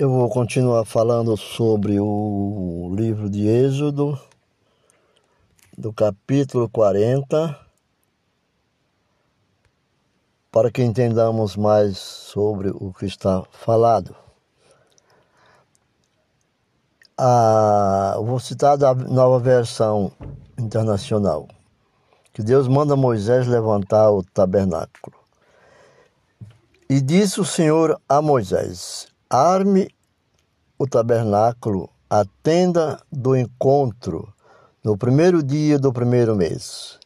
Eu vou continuar falando sobre o livro de Êxodo, do capítulo 40, para que entendamos mais sobre o que está falado. Ah, vou citar da nova versão internacional, que Deus manda Moisés levantar o tabernáculo. E disse o Senhor a Moisés: Arme o tabernáculo, a tenda do encontro, no primeiro dia do primeiro mês.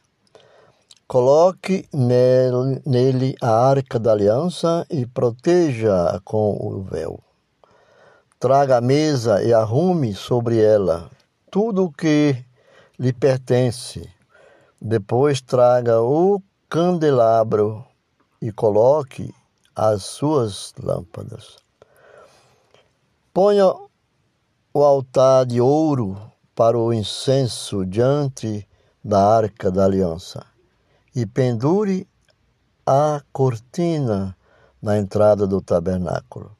Coloque nele, nele a arca da aliança e proteja-a com o véu. Traga a mesa e arrume sobre ela tudo o que lhe pertence. Depois traga o candelabro e coloque as suas lâmpadas. Ponha o altar de ouro para o incenso diante da arca da aliança e pendure a cortina na entrada do tabernáculo.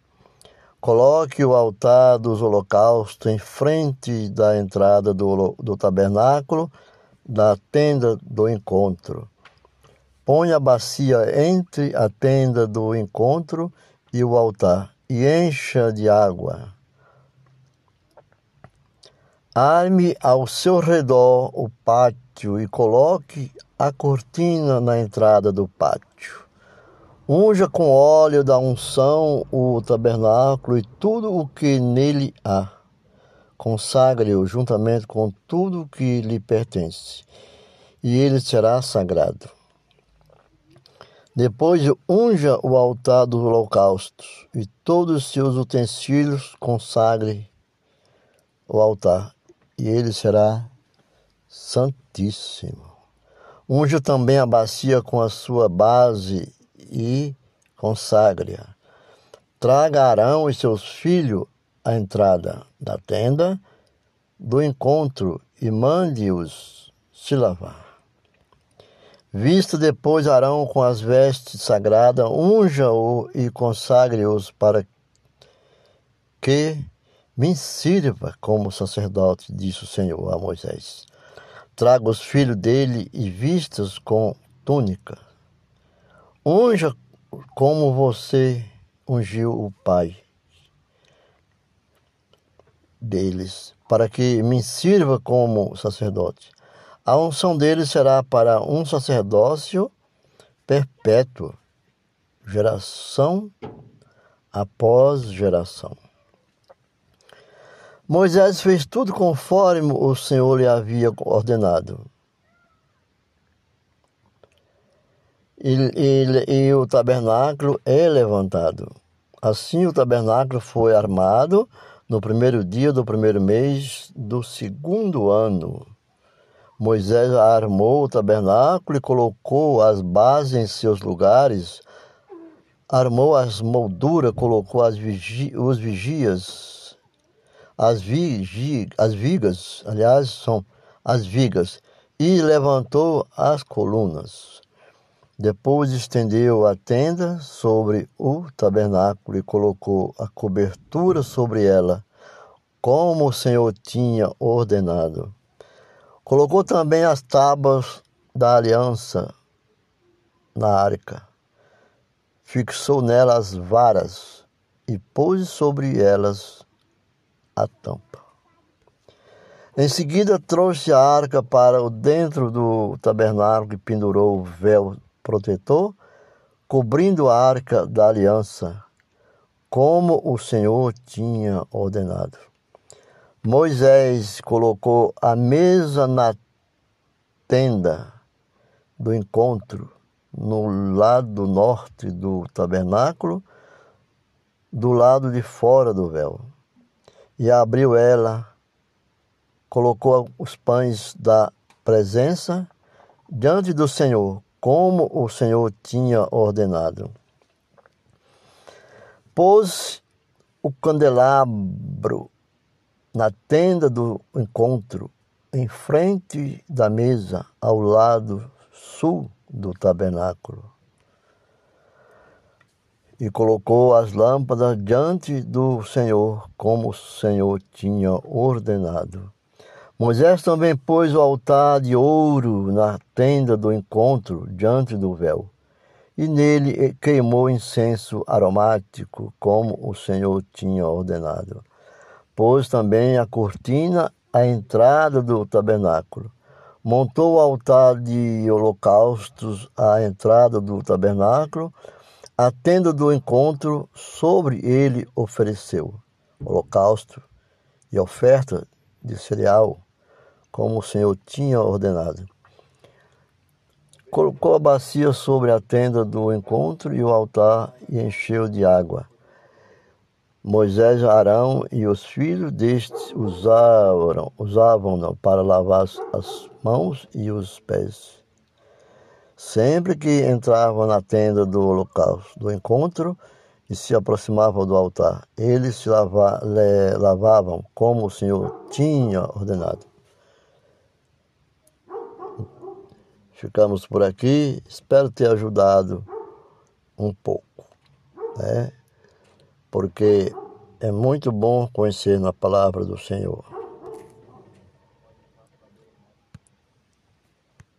Coloque o altar dos holocaustos em frente da entrada do, do tabernáculo, da tenda do encontro. Ponha a bacia entre a tenda do encontro e o altar e encha de água. Arme ao seu redor o pátio e coloque a cortina na entrada do pátio. Unja com óleo da unção o tabernáculo e tudo o que nele há. Consagre-o juntamente com tudo o que lhe pertence, e ele será sagrado. Depois unja o altar dos holocaustos e todos os seus utensílios consagre o altar, e ele será santíssimo. Unja também a bacia com a sua base e consagre-a. Traga Arão e seus filhos à entrada da tenda do encontro e mande-os se lavar. Vista depois Arão com as vestes sagradas, unja-o e consagre-os para que me sirva como sacerdote, disse o Senhor a Moisés. Traga os filhos dele e vistas com túnica. Unja como você ungiu o pai deles, para que me sirva como sacerdote. A unção dele será para um sacerdócio perpétuo, geração após geração. Moisés fez tudo conforme o Senhor lhe havia ordenado. E, e, e, o tabernáculo é levantado. Assim o tabernáculo foi armado no primeiro dia do primeiro mês do segundo ano. Moisés armou o tabernáculo e colocou as bases em seus lugares, armou as molduras, colocou as vigi os vigias, as, vigi as vigas, aliás, são as vigas, e levantou as colunas. Depois estendeu a tenda sobre o tabernáculo e colocou a cobertura sobre ela, como o Senhor tinha ordenado. Colocou também as tábuas da aliança na arca. Fixou nelas varas e pôs sobre elas a tampa. Em seguida trouxe a arca para o dentro do tabernáculo e pendurou o véu protetor, cobrindo a arca da aliança, como o Senhor tinha ordenado. Moisés colocou a mesa na tenda do encontro, no lado norte do tabernáculo, do lado de fora do véu, e abriu ela, colocou os pães da presença diante do Senhor, como o Senhor tinha ordenado. Pôs o candelabro na tenda do encontro, em frente da mesa, ao lado sul do tabernáculo. e colocou as lâmpadas diante do Senhor, como o Senhor tinha ordenado. Moisés também pôs o altar de ouro na tenda do encontro, diante do véu, e nele queimou incenso aromático, como o Senhor tinha ordenado. Pôs também a cortina à entrada do tabernáculo. Montou o altar de holocaustos à entrada do tabernáculo, a tenda do encontro, sobre ele ofereceu holocausto e oferta de cereal, como o Senhor tinha ordenado. Colocou a bacia sobre a tenda do encontro e o altar e encheu de água. Moisés, Arão e os filhos destes usavam, usavam para lavar as mãos e os pés. Sempre que entravam na tenda do holocausto, do encontro, e se aproximavam do altar, eles se lava, le, lavavam como o Senhor tinha ordenado. Ficamos por aqui, espero ter ajudado um pouco, né? Porque é muito bom conhecer na palavra do Senhor.